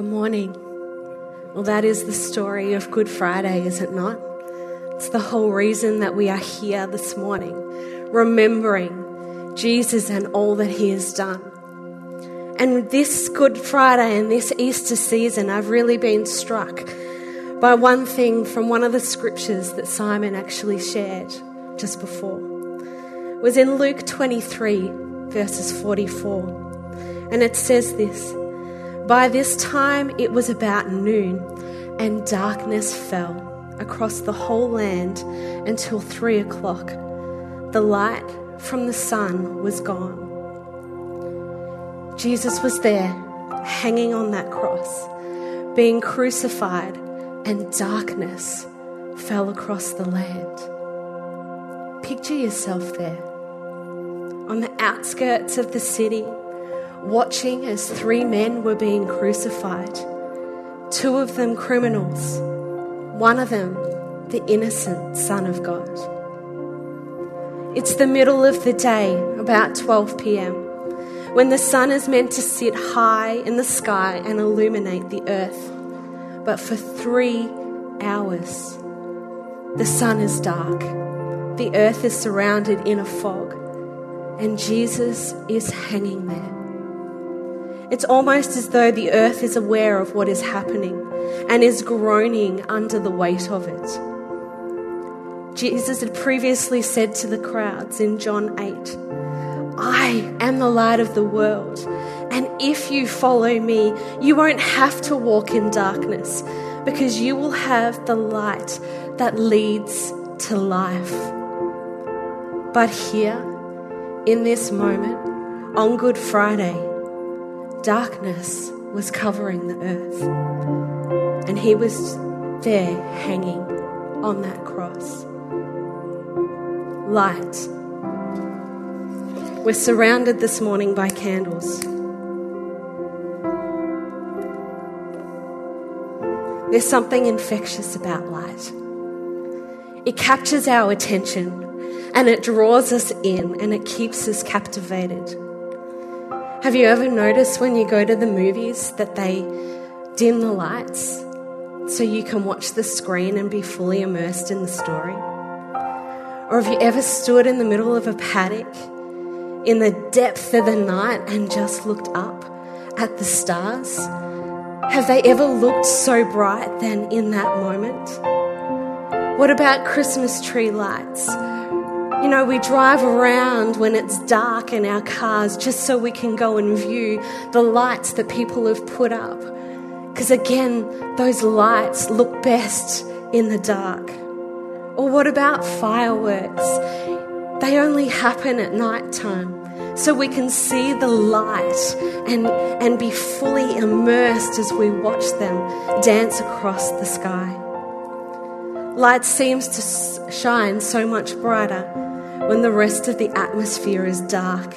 Good morning. Well, that is the story of Good Friday, is it not? It's the whole reason that we are here this morning, remembering Jesus and all that he has done. And this Good Friday and this Easter season, I've really been struck by one thing from one of the scriptures that Simon actually shared just before. It was in Luke 23, verses 44. And it says this By this time it was about noon, and darkness fell across the whole land until three o'clock. The light from the sun was gone Jesus was there, hanging on that cross, being crucified, and darkness fell across the land. Picture yourself there, on the outskirts of the city, watching as three men were being crucified. Two of them criminals, one of them the innocent Son of God. It's the middle of the day, about 12 p.m when the sun is meant to sit high in the sky and illuminate the earth. But for three hours, the sun is dark, the earth is surrounded in a fog, and Jesus is hanging there. It's almost as though the earth is aware of what is happening and is groaning under the weight of it. Jesus had previously said to the crowds in John 8, I am the light of the world. And if you follow me, you won't have to walk in darkness because you will have the light that leads to life. But here, in this moment, on Good Friday, darkness was covering the earth. And he was there hanging on that cross. Light we're surrounded this morning by candles. There's something infectious about light. It captures our attention and it draws us in and it keeps us captivated. Have you ever noticed when you go to the movies that they dim the lights so you can watch the screen and be fully immersed in the story? Or have you ever stood in the middle of a paddock in the depth of the night and just looked up at the stars? Have they ever looked so bright than in that moment? What about Christmas tree lights? You know, we drive around when it's dark in our cars just so we can go and view the lights that people have put up. Because again, those lights look best in the dark. Or what about fireworks? They only happen at night time so we can see the light and, and be fully immersed as we watch them dance across the sky. Light seems to shine so much brighter when the rest of the atmosphere is dark.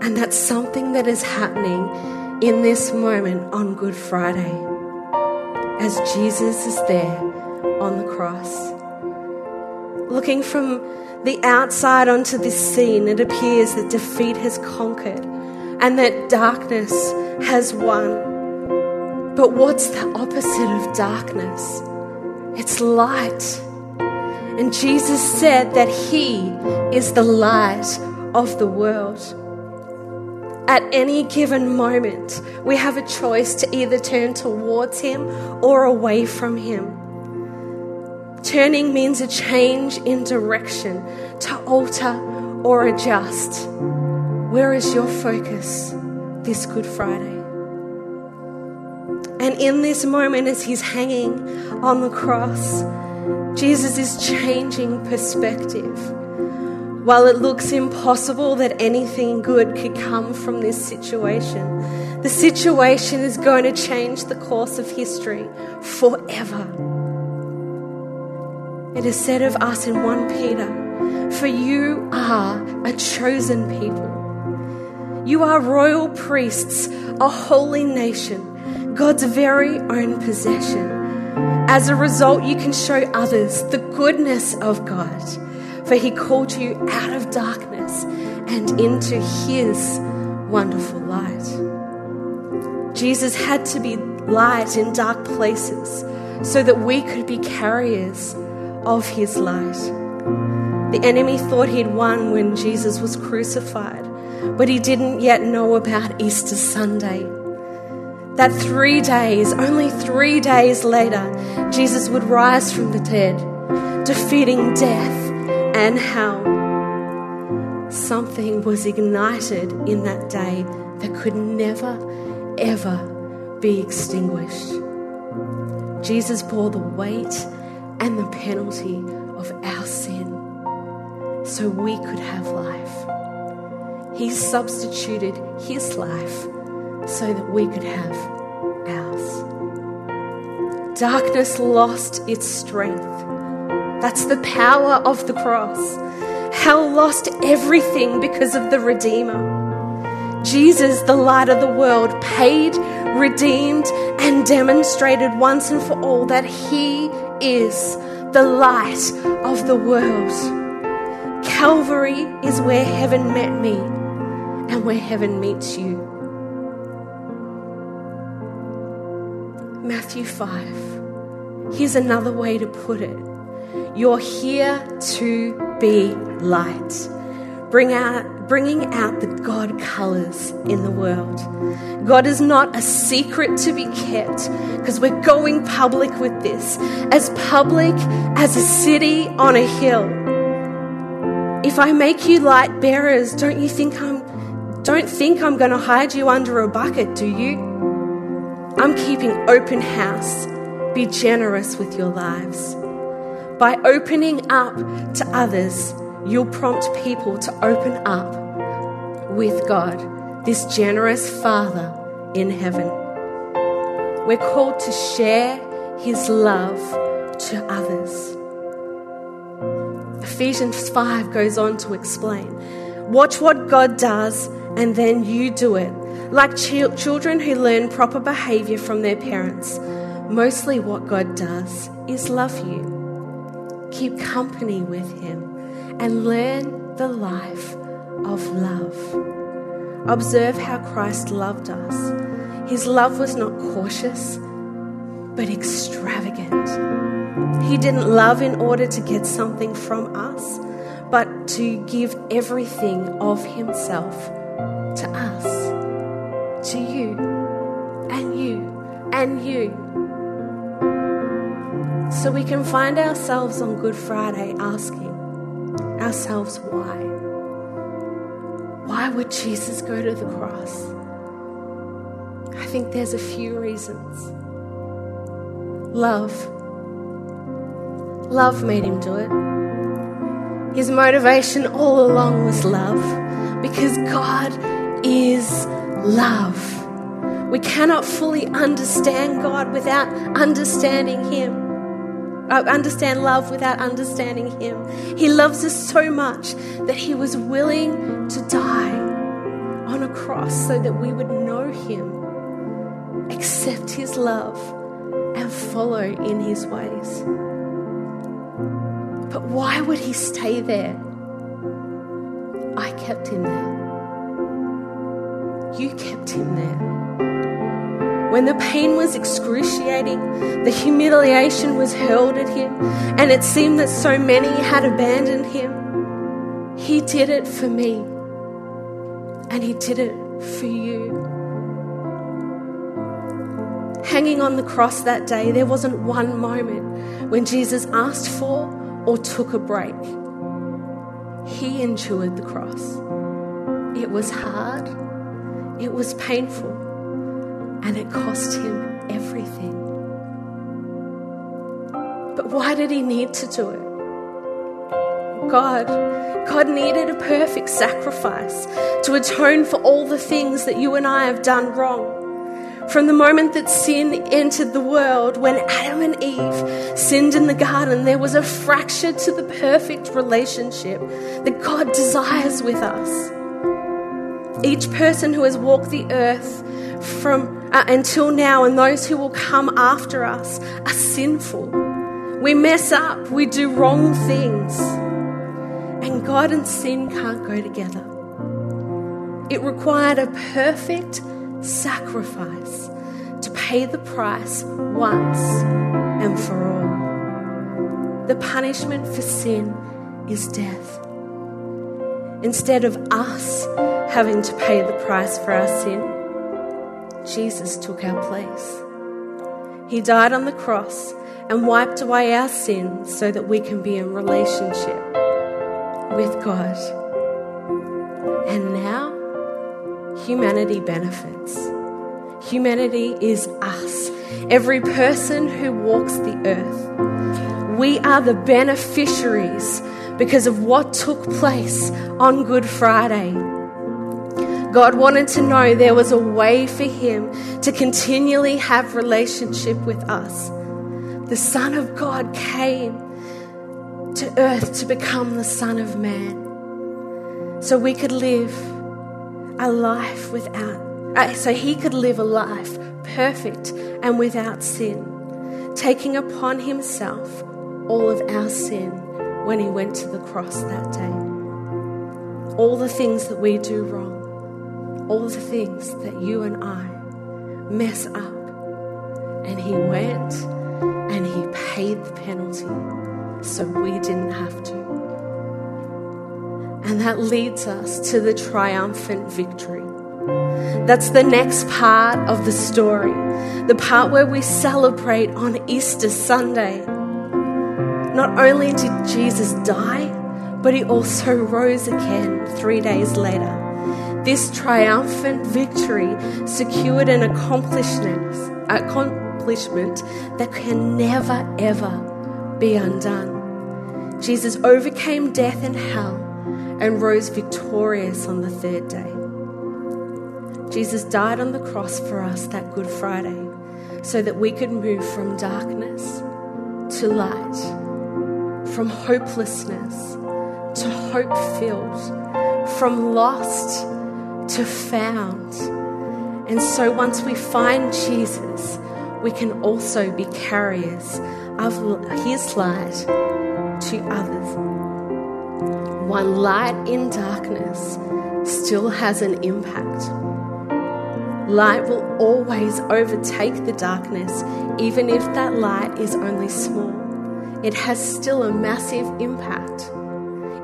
And that's something that is happening in this moment on Good Friday as Jesus is there on the cross. Looking from the outside onto this scene, it appears that defeat has conquered and that darkness has won. But what's the opposite of darkness? It's light. And Jesus said that He is the light of the world. At any given moment, we have a choice to either turn towards Him or away from Him. Turning means a change in direction, to alter or adjust. Where is your focus this Good Friday? And in this moment, as he's hanging on the cross, Jesus is changing perspective. While it looks impossible that anything good could come from this situation, the situation is going to change the course of history forever. It is said of us in 1 Peter, For you are a chosen people. You are royal priests, a holy nation, God's very own possession. As a result, you can show others the goodness of God, for He called you out of darkness and into His wonderful light. Jesus had to be light in dark places so that we could be carriers of His light. The enemy thought he'd won when Jesus was crucified, but he didn't yet know about Easter Sunday that three days, only three days later, Jesus would rise from the dead, defeating death and hell. Something was ignited in that day that could never, ever be extinguished. Jesus bore the weight and the penalty of our sin so we could have life. He substituted his life so that we could have ours. Darkness lost its strength. That's the power of the cross. Hell lost everything because of the Redeemer. Jesus, the light of the world, paid, redeemed, and demonstrated once and for all that He is the light of the world. Calvary is where heaven met me and where heaven meets you. Matthew 5. Here's another way to put it You're here to be light, Bring out, bringing out the God colors in the world. God is not a secret to be kept because we're going public with this, as public as a city on a hill. If I make you light bearers, don't you think I'm don't think I'm going to hide you under a bucket, do you? I'm keeping open house. Be generous with your lives. By opening up to others, you'll prompt people to open up with God, this generous Father in heaven. We're called to share His love to others. Ephesians 5 goes on to explain watch what God does, and then you do it like ch- children who learn proper behavior from their parents, mostly what God does is love you. Keep company with Him and learn the life of love. Observe how Christ loved us. His love was not cautious, but extravagant. He didn't love in order to get something from us, but to give everything of Himself to us and you. So we can find ourselves on Good Friday asking ourselves why. Why would Jesus go to the cross? I think there's a few reasons. Love. Love made him do it. His motivation all along was love because God is love. We cannot fully understand God without understanding Him. Uh, understand love without understanding Him. He loves us so much that He was willing to die on a cross so that we would know Him, accept His love, and follow in His ways. But why would He stay there? I kept Him there. You kept him there. When the pain was excruciating, the humiliation was hurled at him, and it seemed that so many had abandoned him, he did it for me, and he did it for you. Hanging on the cross that day, there wasn't one moment when Jesus asked for or took a break. He endured the cross. It was hard. It was painful and it cost him everything. But why did he need to do it? God. God needed a perfect sacrifice to atone for all the things that you and I have done wrong. From the moment that sin entered the world, when Adam and Eve sinned in the garden, there was a fracture to the perfect relationship that God desires with us. Each person who has walked the earth from uh, until now and those who will come after us are sinful. We mess up, we do wrong things. And God and sin can't go together. It required a perfect sacrifice to pay the price once and for all. The punishment for sin is death. Instead of us having to pay the price for our sin, Jesus took our place. He died on the cross and wiped away our sins so that we can be in relationship with God. And now, humanity benefits. Humanity is us, every person who walks the earth. We are the beneficiaries because of what took place on Good Friday. God wanted to know there was a way for him to continually have relationship with us. The Son of God came to earth to become the Son of Man so we could live a life without, uh, so he could live a life perfect and without sin, taking upon himself all of our sin when he went to the cross that day. All the things that we do wrong, all the things that you and I mess up. And he went and he paid the penalty so we didn't have to. And that leads us to the triumphant victory. That's the next part of the story, the part where we celebrate on Easter Sunday. Not only did Jesus die, but he also rose again three days later. This triumphant victory secured an accomplishment, accomplishment that can never, ever be undone. Jesus overcame death and hell and rose victorious on the third day. Jesus died on the cross for us that Good Friday so that we could move from darkness to light, from hopelessness to hope filled, from lost to found. And so once we find Jesus, we can also be carriers of his light to others one light in darkness still has an impact. Light will always overtake the darkness, even if that light is only small. It has still a massive impact.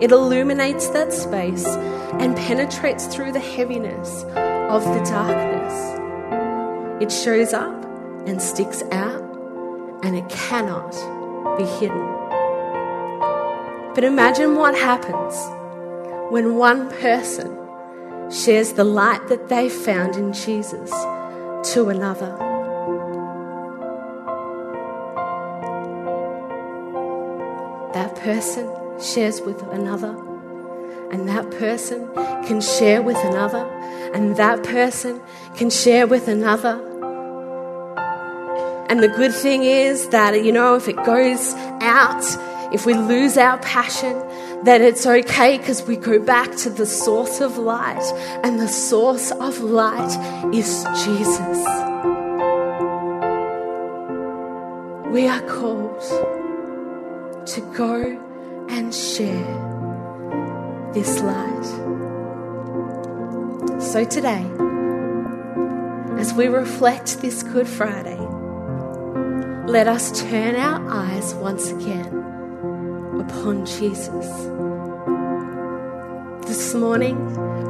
It illuminates that space and penetrates through the heaviness of the darkness. It shows up and sticks out, and it cannot be hidden. But imagine what happens when one person shares the light that they found in Jesus to another. That person shares with another, and that person can share with another, and that person can share with another. And the good thing is that, you know, if it goes out, if we lose our passion, that it's okay because we go back to the source of light, and the source of light is Jesus. We are called to go and share this light. So today, as we reflect this Good Friday, let us turn our eyes once again upon Jesus. This morning,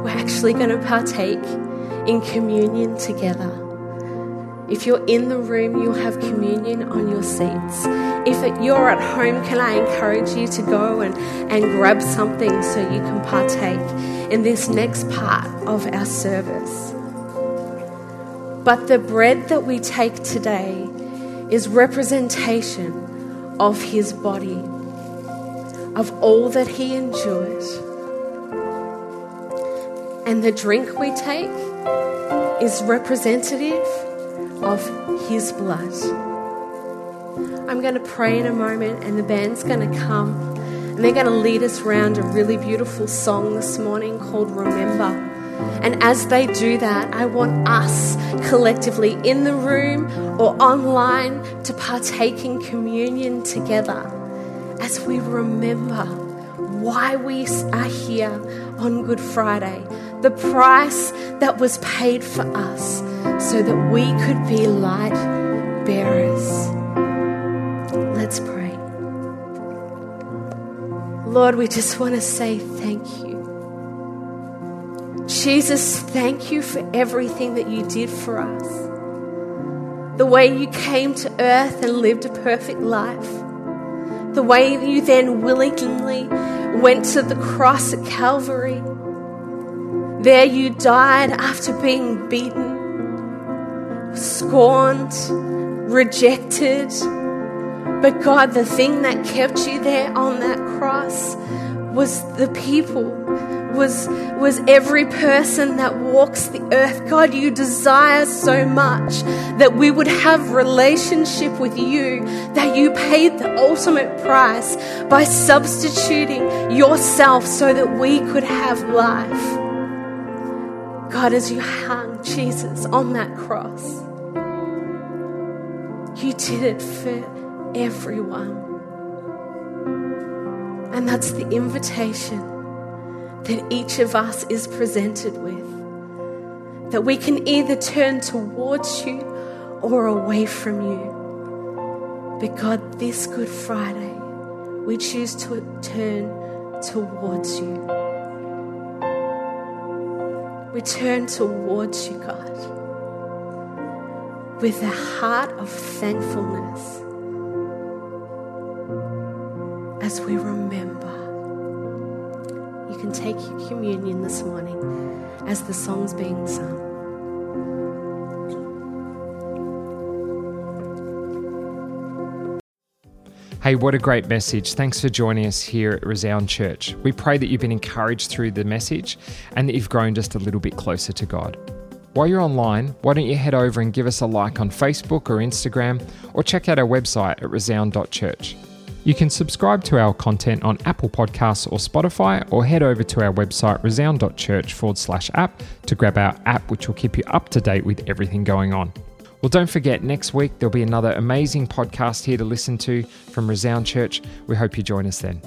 we're actually going to partake in communion together. If you're in the room, you'll have communion on your seats. If you're at home, can I encourage you to go and, and grab something so you can partake in this next part of our service? But the bread that we take today is representation of his body of all that he endured. And the drink we take is representative of his blood. I'm going to pray in a moment, and the band's going to come and they're going to lead us around a really beautiful song this morning called Remember. And as they do that, I want us collectively in the room or online to partake in communion together as we remember why we are here on Good Friday, the price that was paid for us so that we could be light bearers. Let's pray. Lord, we just want to say thank you. Jesus, thank you for everything that you did for us. The way you came to earth and lived a perfect life the way you then willingly went to the cross at Calvary. There you died after being beaten, scorned, rejected. But God, the thing that kept you there on that cross was the people was, was every person that walks the earth. God, you desire so much that we would have relationship with you, that you paid the ultimate price by substituting yourself so that we could have life. God, as you hung Jesus on that cross, you did it for everyone. And that's the invitation that each of us is presented with. That we can either turn towards you or away from you. But God, this Good Friday, we choose to turn towards you. We turn towards you, God, with a heart of thankfulness as we remember You can take your communion this morning as the song's being sung. Hey, what a great message. Thanks for joining us here at Resound Church. We pray that you've been encouraged through the message and that you've grown just a little bit closer to God. While you're online, why don't you head over and give us a like on Facebook or Instagram or check out our website at resound.church. You can subscribe to our content on Apple Podcasts or Spotify, or head over to our website resound.church forward slash app to grab our app, which will keep you up to date with everything going on. Well, don't forget, next week there'll be another amazing podcast here to listen to from Resound Church. We hope you join us then.